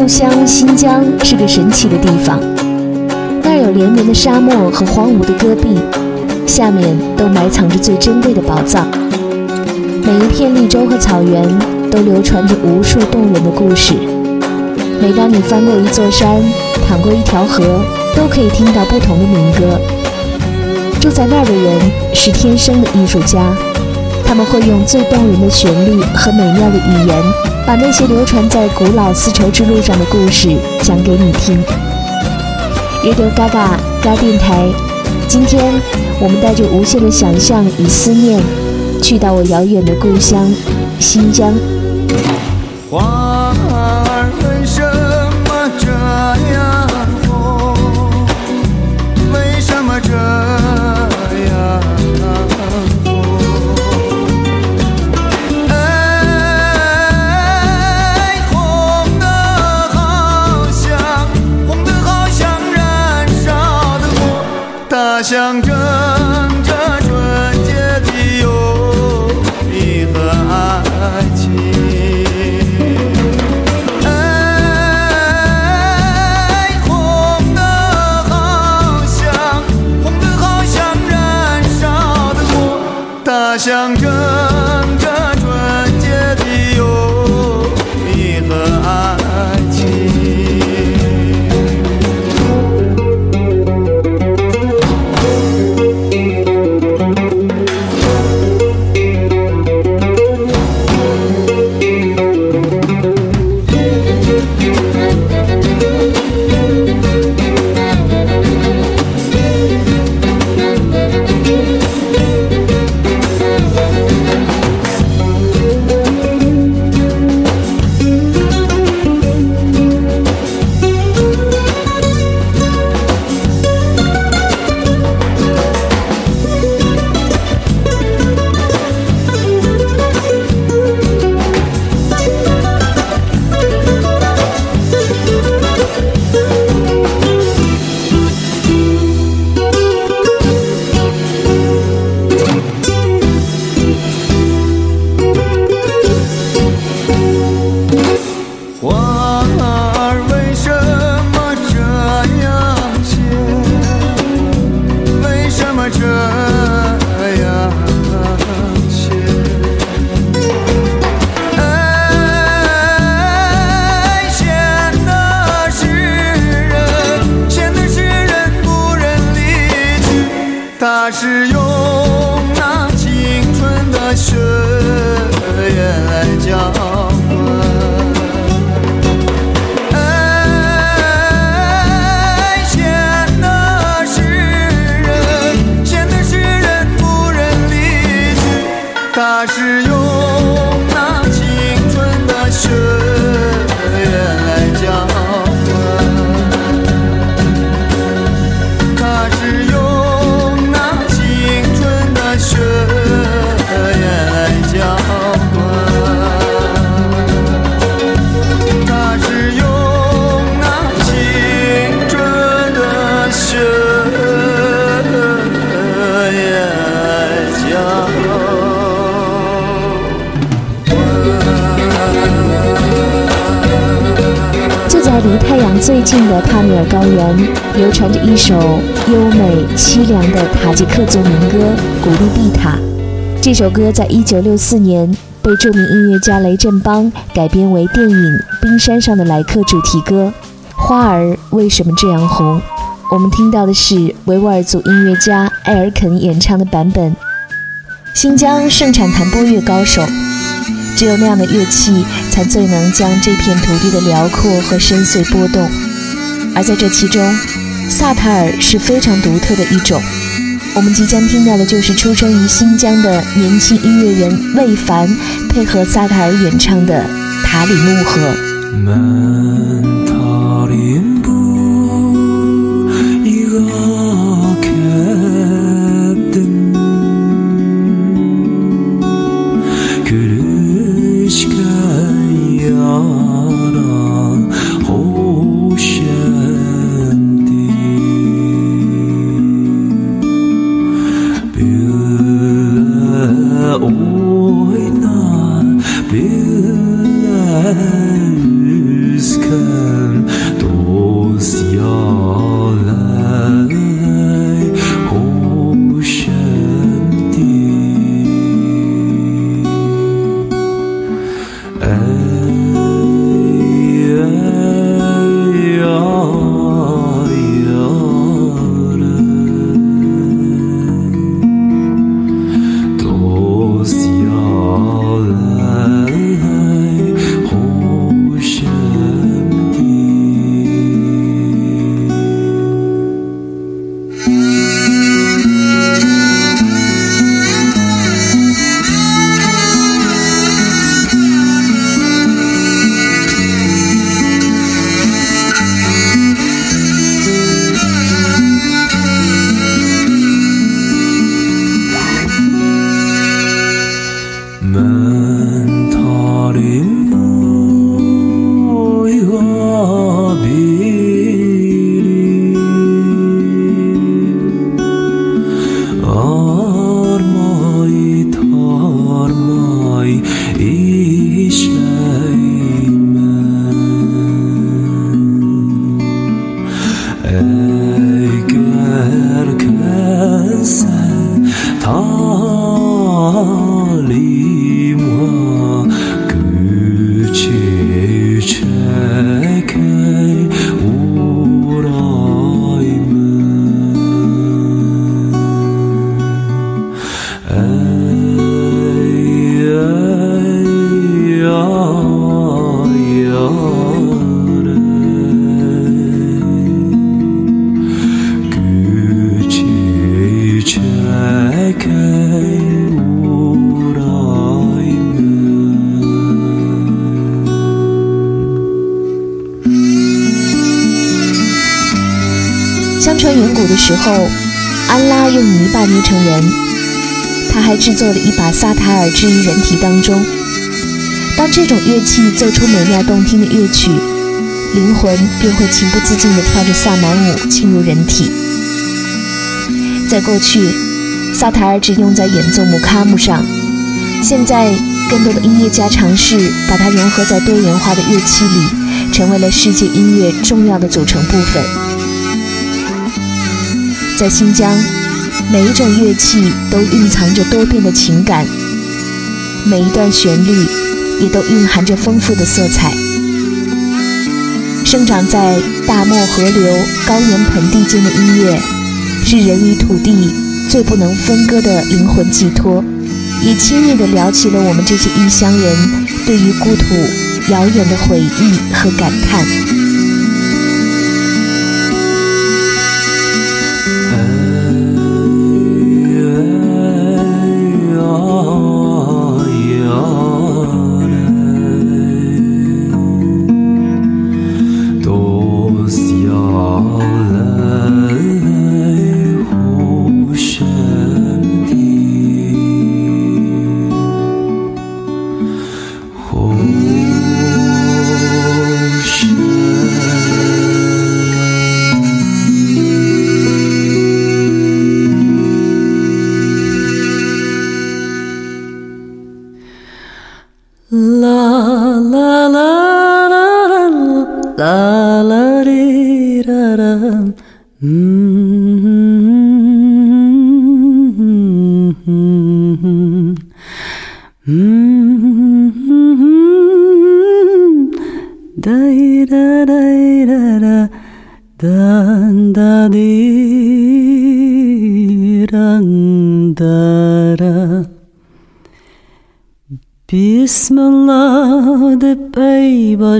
故乡新疆是个神奇的地方，那儿有连绵的沙漠和荒芜的戈壁，下面都埋藏着最珍贵的宝藏。每一片绿洲和草原都流传着无数动人的故事。每当你翻过一座山，淌过一条河，都可以听到不同的民歌。住在那儿的人是天生的艺术家。他们会用最动人的旋律和美妙的语言，把那些流传在古老丝绸之路上的故事讲给你听。Radio Gaga 嘎电台，今天我们带着无限的想象与思念，去到我遥远的故乡新疆。象征流传着一首优美凄凉的塔吉克族民歌《古丽碧塔》。这首歌在一九六四年被著名音乐家雷振邦改编为电影《冰山上的来客》主题歌《花儿为什么这样红》。我们听到的是维吾尔族音乐家艾尔肯演唱的版本。新疆盛产弹拨乐高手。只有那样的乐器，才最能将这片土地的辽阔和深邃拨动。而在这其中，萨塔尔是非常独特的一种。我们即将听到的就是出生于新疆的年轻音乐人魏凡，配合萨塔尔演唱的《塔里木河》。相传远古的时候，安拉用泥巴捏成人，他还制作了一把萨塔尔置于人体当中。当这种乐器奏出美妙动听的乐曲，灵魂便会情不自禁地跳着萨满舞进入人体。在过去，萨塔尔只用在演奏姆卡姆上，现在更多的音乐家尝试把它融合在多元化的乐器里，成为了世界音乐重要的组成部分。在新疆，每一种乐器都蕴藏着多变的情感，每一段旋律也都蕴含着丰富的色彩。生长在大漠河流、高原盆地间的音乐，是人与土地最不能分割的灵魂寄托，也轻易地撩起了我们这些异乡人对于故土遥远的回忆和感叹。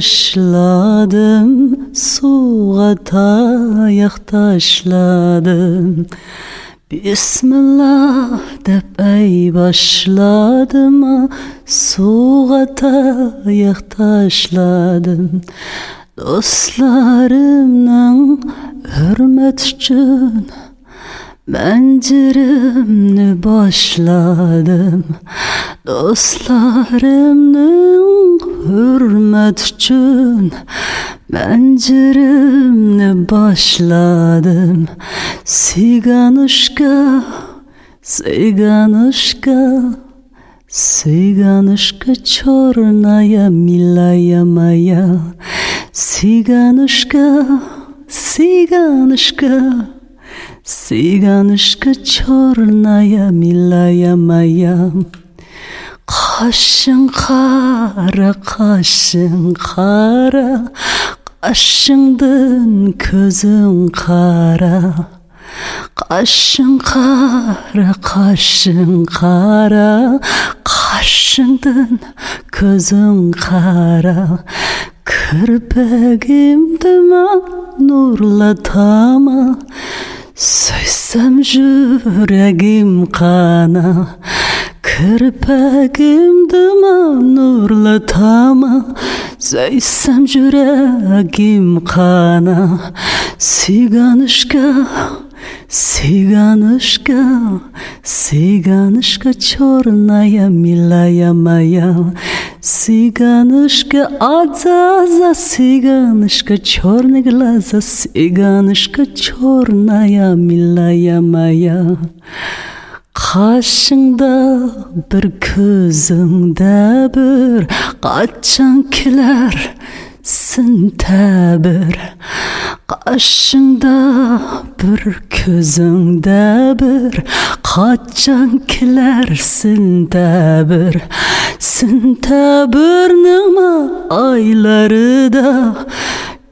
tashladim suvga tayoq tashladim bismillah deb ay boshladim suvga tayoq tashladim do'stlarimning hurmat uchun Benceremni başladım. Dostlarımın hürmet için Penceremle başladım. Siganışka, siganışka Siganışka çornaya milaya maya Siganışka, siganışka Siganışka çornaya milaya maya Қашың қара, қашың қара Қашыңдың көзің қара. Қашың қара, қашың қара Қашыңдың көзің қара. Кірпігімді ма нұрлатама Söysem yüreğim kana Kırpəqim duman nurlu tama Söysəm jürəqim qana. Siganışka Siganışka, Siganışka çornaya milaya maya Siganışka azaza, Siganışka çorne glaza Siganışka çornaya milaya maya қашыңда бір көзіңді бір қачан келер сентябрь қашыңда бір көзіңді бір қачан келер сентябрь сентябрьнің ма айлары да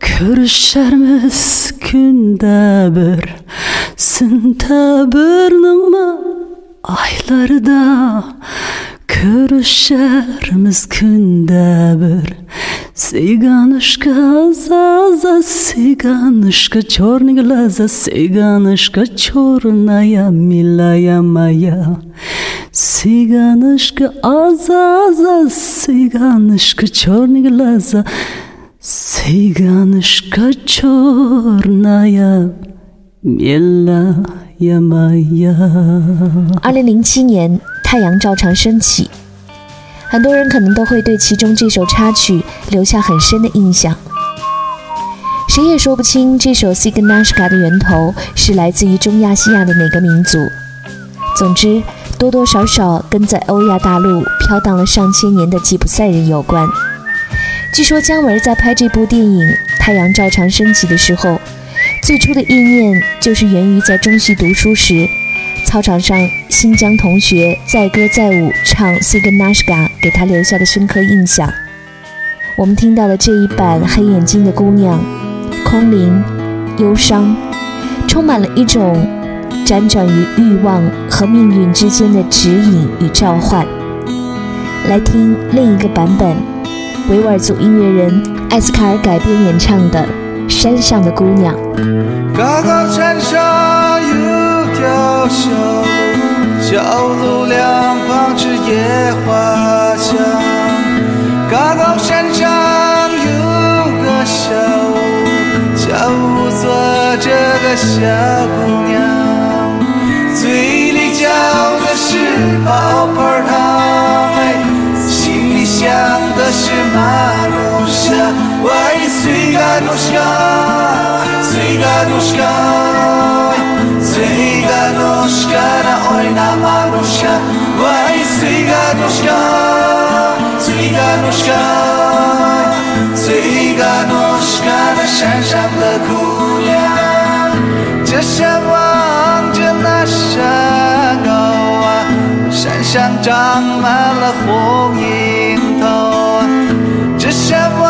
көрішерміз күнде бір сентябрьнің aylarda Körüşermiz künde bir. Siganışka zaza siganışka Çorni glaza siganışka Çornaya milaya maya Siganışka azaza siganışka Çorni glaza Siganışka Çornaya milaya 呀妈呀！二零零七年，太阳照常升起，很多人可能都会对其中这首插曲留下很深的印象。谁也说不清这首《Signashka》的源头是来自于中亚西亚的哪个民族。总之，多多少少跟在欧亚大陆飘荡了上千年的吉普赛人有关。据说姜文在拍这部电影《太阳照常升起》的时候，最初的意念就是源于在中戏读书时。操场上，新疆同学载歌载舞唱《Siganashka 给他留下的深刻印象。我们听到的这一版《黑眼睛的姑娘》，空灵、忧伤，充满了一种辗转于欲望和命运之间的指引与召唤。来听另一个版本，维吾尔族音乐人艾斯卡尔改编演唱的《山上的姑娘》。高高山上有条小路，小路两旁是野花香。高高山上有个小屋，小屋坐着个小姑娘，嘴里嚼的是泡泡糖，心里想的是马路。嘎多西嘎西嘎多西嘎西嘎多西嘎啦哦啦马路上喂西嘎多西嘎西嘎多西嘎西嘎多西嘎啦山上的姑娘只想望着那山高啊山上长满了红樱桃只想望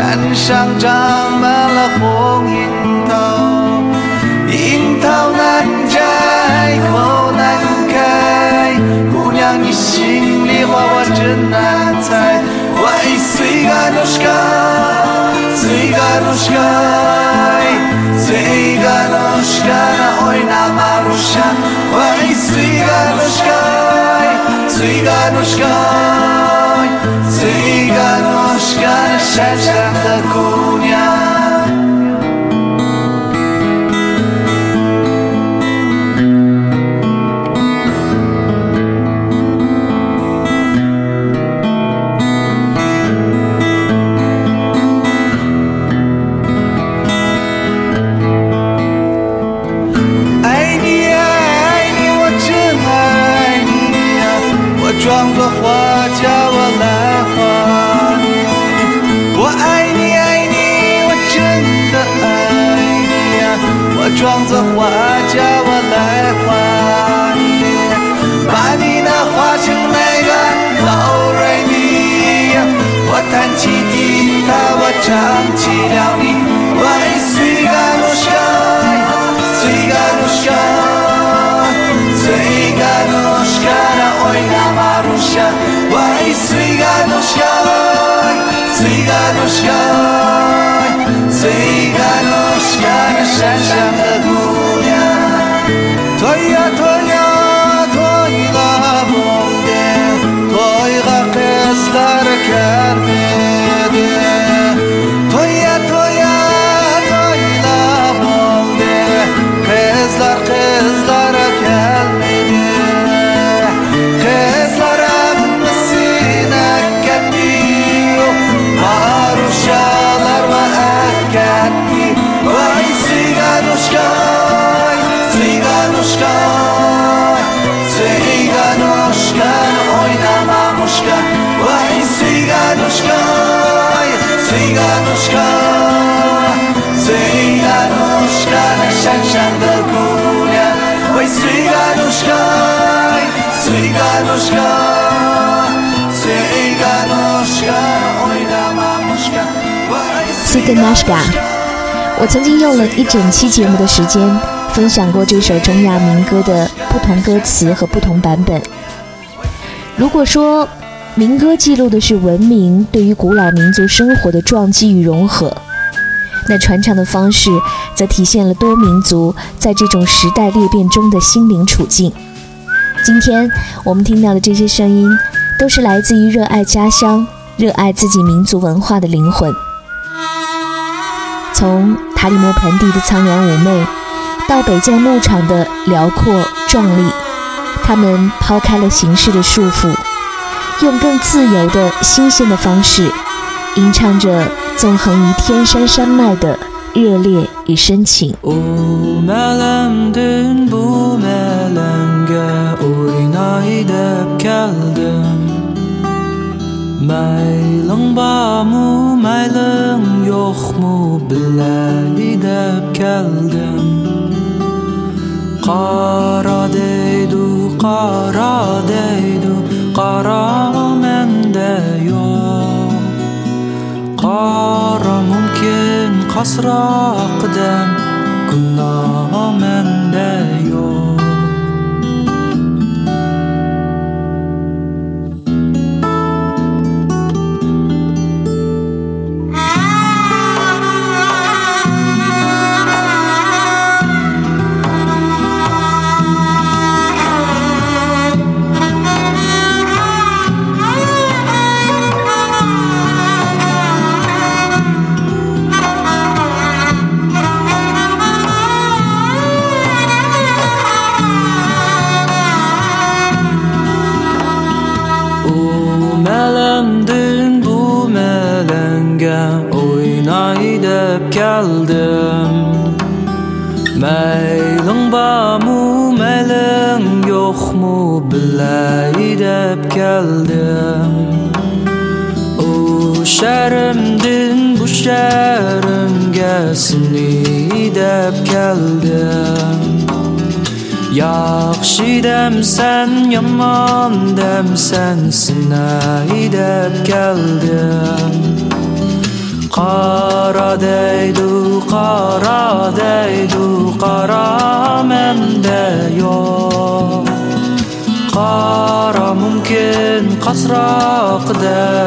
山上长满了红樱桃，樱桃难摘，口难开。姑娘，你心里话我真难猜。喂，随个诺什嘴巴都是那个山上的姑娘脱呀脱 ой, c i g a n a s h k a 我曾经用了一整期节目的时间分享过这首中亚民歌的不同歌词和不同版本。如果说民歌记录的是文明对于古老民族生活的撞击与融合，那传唱的方式则体现了多民族在这种时代裂变中的心灵处境。今天我们听到的这些声音，都是来自于热爱家乡、热爱自己民族文化的灵魂。从塔里木盆地的苍凉妩媚，到北疆牧场的辽阔壮丽，他们抛开了形式的束缚，用更自由的新鲜的方式，吟唱着纵横于天山山脉的热烈与深情。mayling bormi mayling yo'qmi bilay deb keldim. Qaro deydu qaro deydu qaro menda yo'q. Qaro mumkin qasroq qadam gunoh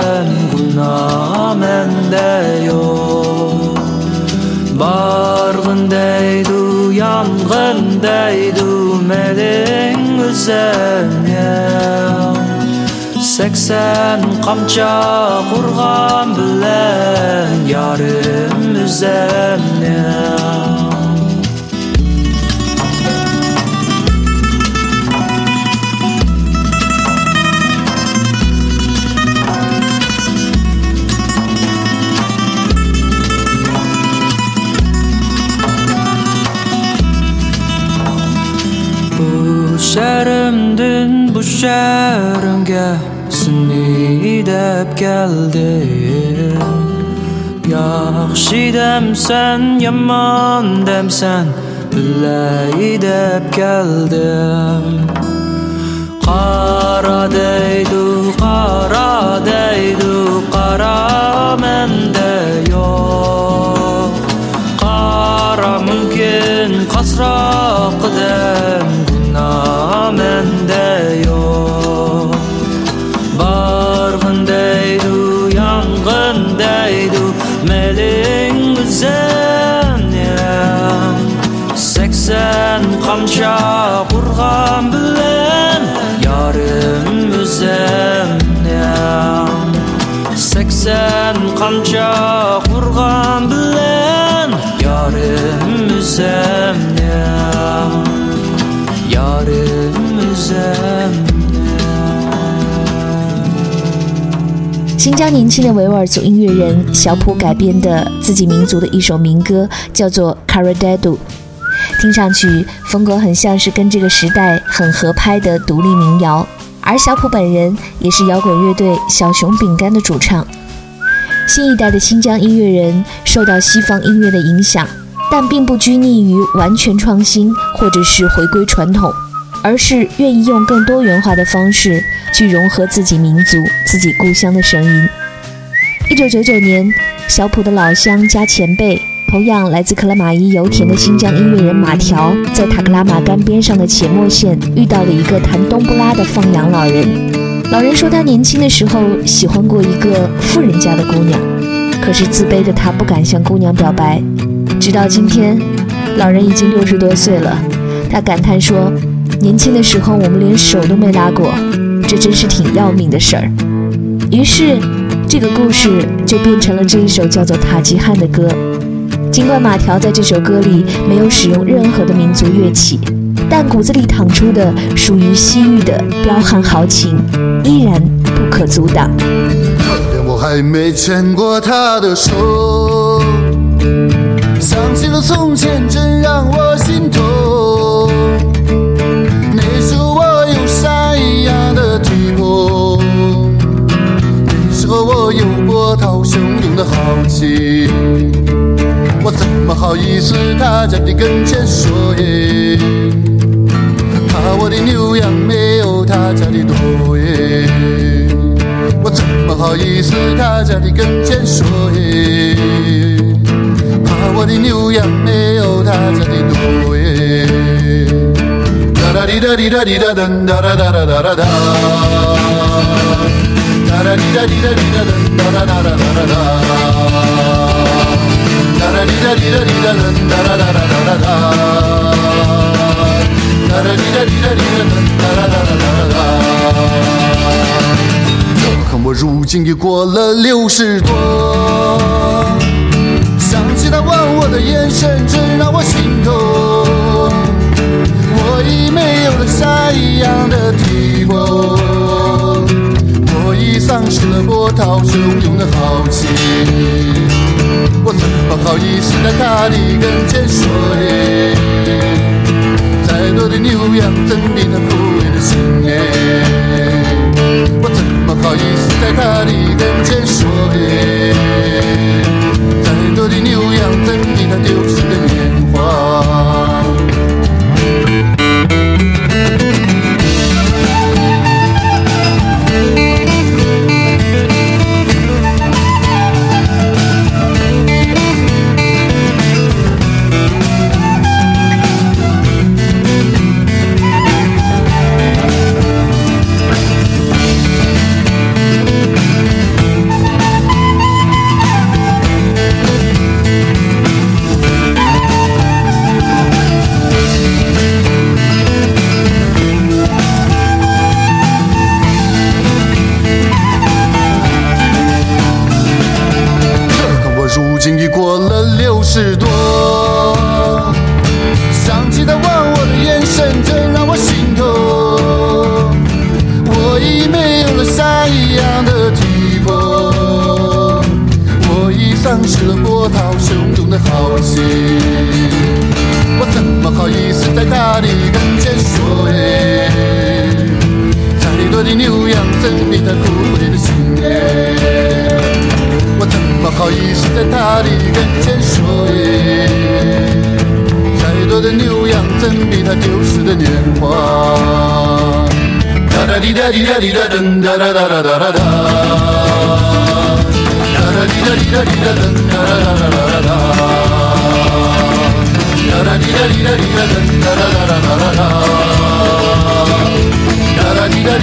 qasroqdan gunoh menda yo'q. Bargın deydu, yangın deydu, meling üzerine Seksen kamça kurgan bilen yarım üzerine Düşerim dün bu şerimge Seni idep geldi. Yaxşı demsen yaman demsen Bile idep geldim. Qara deydu, qara deydu, qara mende yok Qara mümkün kasra kıdem mende yok. Bargın deydu, yangın deydu Melin güzel yem Seksen kamşa kurgan bilen Yarım üzem yem Seksen kamşa kurgan bilen Yarım üzem yem Yarım 新疆年轻的维吾尔族音乐人小普改编的自己民族的一首民歌，叫做《Karadadu》。听上去风格很像是跟这个时代很合拍的独立民谣。而小普本人也是摇滚乐队小熊饼干的主唱。新一代的新疆音乐人受到西方音乐的影响，但并不拘泥于完全创新或者是回归传统，而是愿意用更多元化的方式去融合自己民族、自己故乡的声音。一九九九年，小普的老乡加前辈。同样来自克拉玛依油田的新疆音乐人马条，在塔克拉玛干边上的且末县遇到了一个弹冬不拉的放羊老人。老人说，他年轻的时候喜欢过一个富人家的姑娘，可是自卑的他不敢向姑娘表白。直到今天，老人已经六十多岁了，他感叹说：“年轻的时候我们连手都没拉过，这真是挺要命的事儿。”于是，这个故事就变成了这一首叫做《塔吉汉》的歌。尽管马条在这首歌里没有使用任何的民族乐器，但骨子里淌出的属于西域的彪悍豪情，依然不可阻挡。我还没牵过她的手，想起了从前，真让我心的豪情。我怎么好意思他在你跟前说耶？怕我的牛羊没有他家的多耶？我怎么好意思他在你跟前说耶？怕我的牛羊没有他家的多耶？哒哒滴哒滴哒滴哒噔哒哒哒哒哒哒哒，哒滴哒滴哒滴哒噔哒哒哒哒哒哒。哒哒滴哒滴哒滴哒噔哒哒哒哒哒哒，哒哒滴哒滴哒滴哒噔哒哒哒哒哒哒。可恨我如今已过了六十多，想起他望我的眼神，真让我心痛。我已没有了山一样的体魄，我已丧失了波涛汹涌的豪情。我怎么好意思在他的跟前说耶？再多的牛羊怎比他枯萎的心耶？我怎么好意思在他的跟前说耶？再多的牛羊怎比他丢失的年华？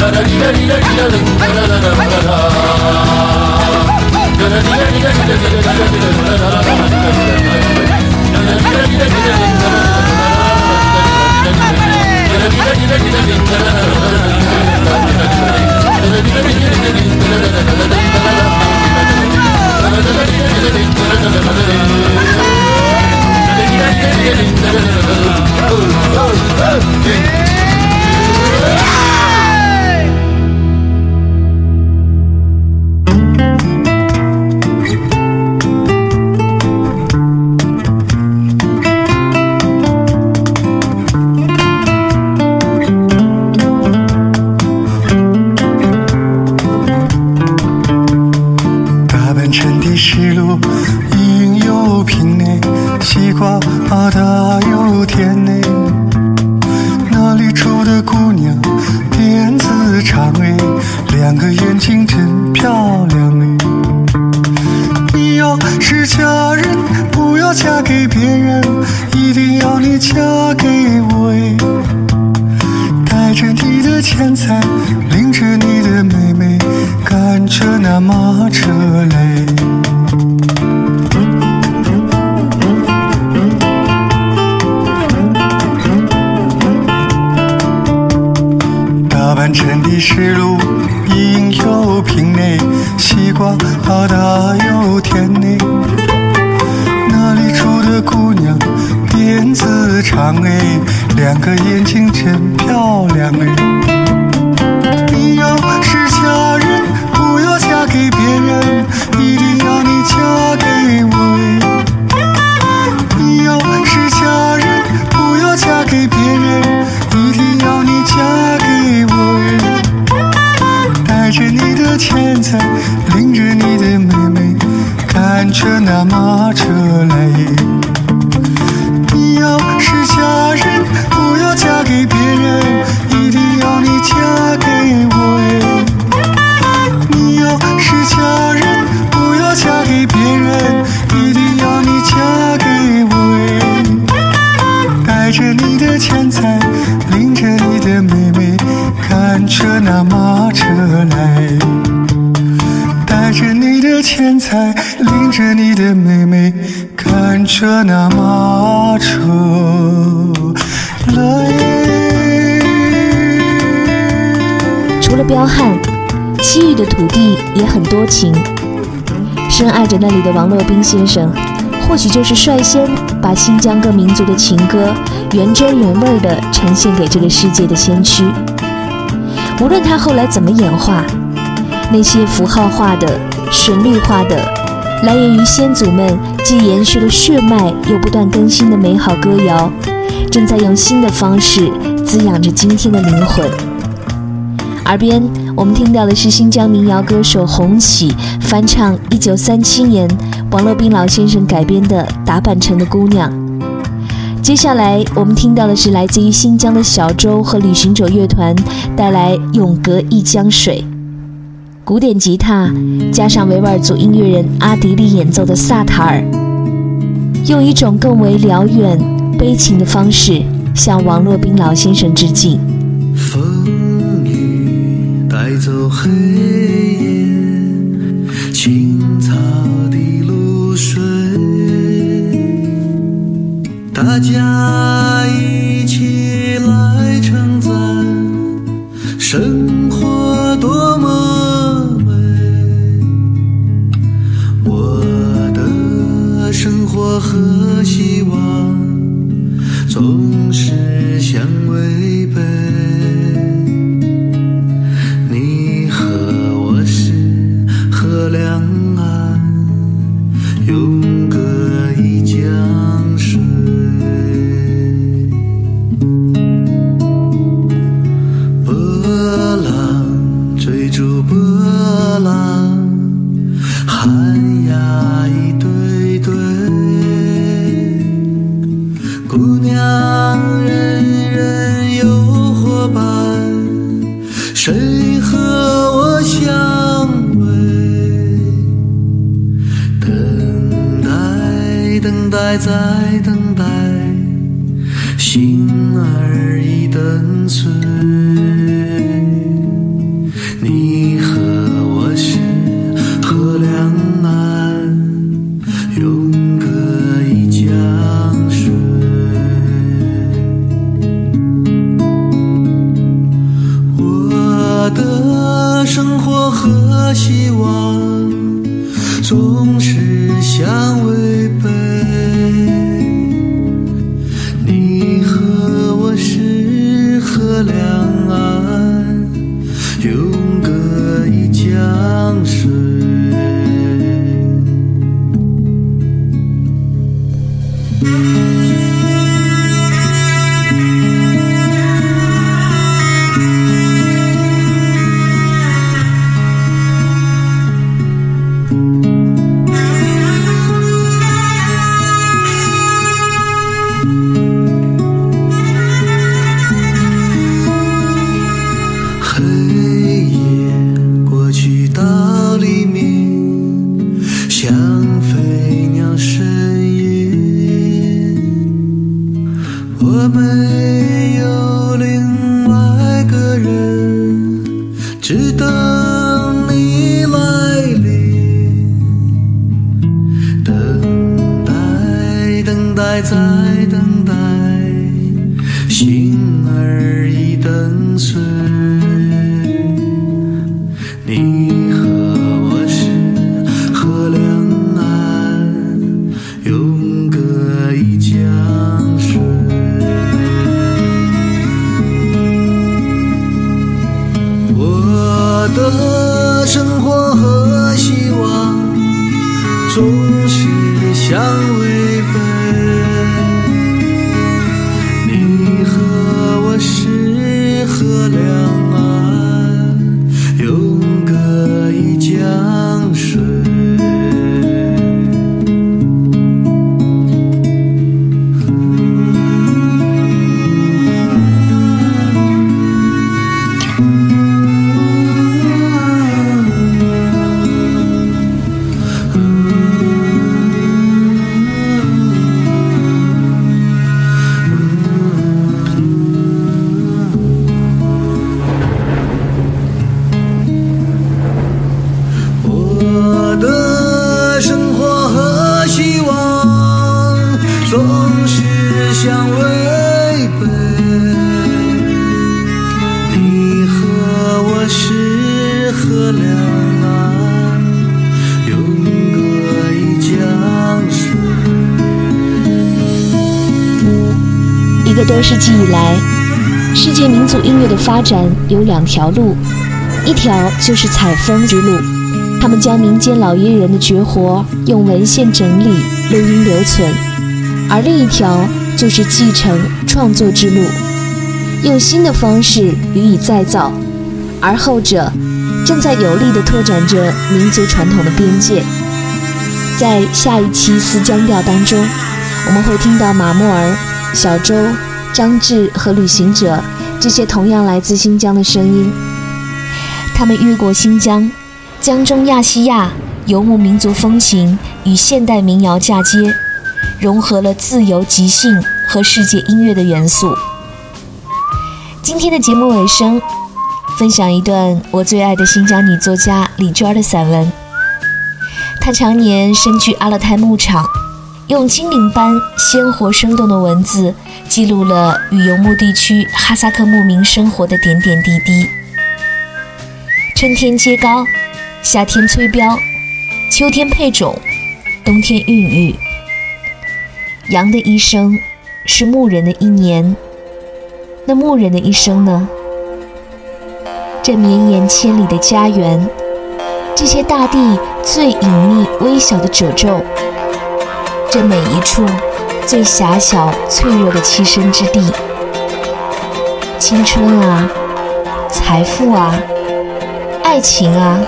Yeah! 着那里的王洛宾先生，或许就是率先把新疆各民族的情歌原汁原味地呈现给这个世界的先驱。无论他后来怎么演化，那些符号化的、旋律化的，来源于先祖们既延续了血脉又不断更新的美好歌谣，正在用新的方式滋养着今天的灵魂。耳边我们听到的是新疆民谣歌手洪喜翻唱1937年王洛宾老先生改编的《打板城的姑娘》。接下来我们听到的是来自于新疆的小周和旅行者乐团带来《永隔一江水》，古典吉他加上维吾尔族音乐人阿迪利演奏的萨塔尔，用一种更为辽远、悲情的方式向王洛宾老先生致敬。风带走黑夜，青草的露水，大家一起来称赞生活多么美。我的生活和希望总是相违 总是相违背。展有两条路，一条就是采风之路，他们将民间老艺人的绝活用文献整理、录音留存；而另一条就是继承创作之路，用新的方式予以再造，而后者正在有力地拓展着民族传统的边界。在下一期思江调当中，我们会听到马莫尔、小周、张志和旅行者这些同样来自新疆的声音。他们越过新疆，江中亚细亚游牧民族风情与现代民谣嫁接，融合了自由即兴和世界音乐的元素。今天的节目尾声，分享一段我最爱的新疆女作家李娟的散文。她常年身居阿勒泰牧场，用精灵般鲜活生动的文字，记录了与游牧地区哈萨克牧民生活的点点滴滴。春天接高，夏天催膘，秋天配种，冬天孕育。羊的一生是牧人的一年，那牧人的一生呢？这绵延千里的家园，这些大地最隐秘微小的褶皱，这每一处最狭小脆弱的栖身之地，青春啊，财富啊。爱情啊，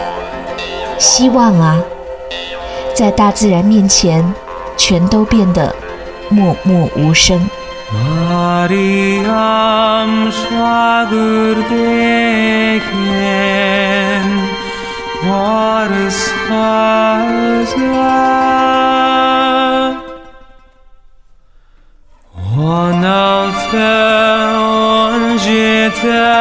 希望啊，在大自然面前，全都变得默默无声。On alta on jeta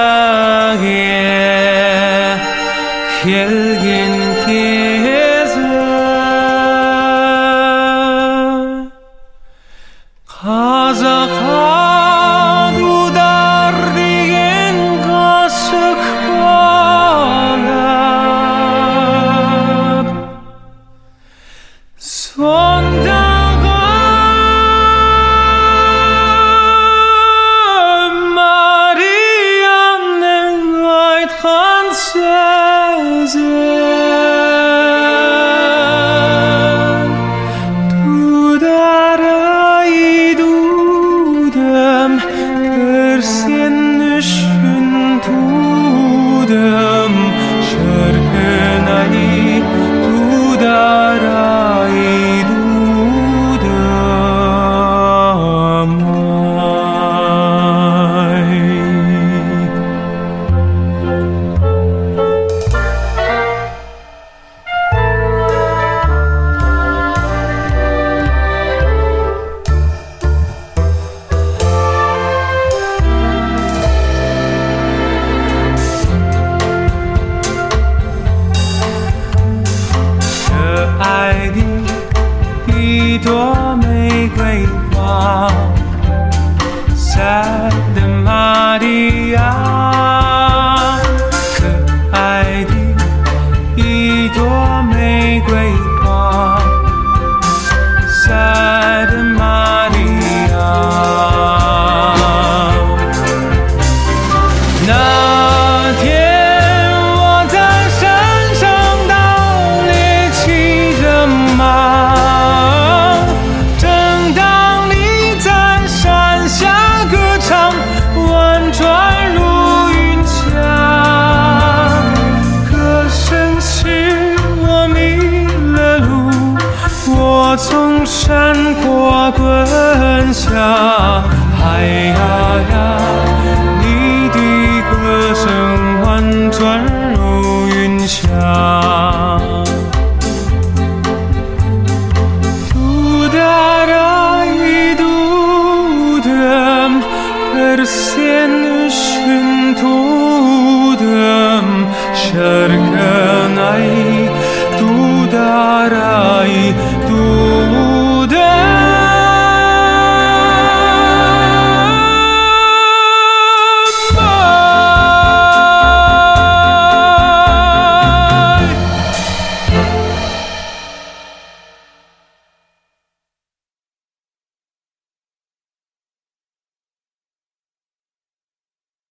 gelgin says it.